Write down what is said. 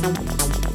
Música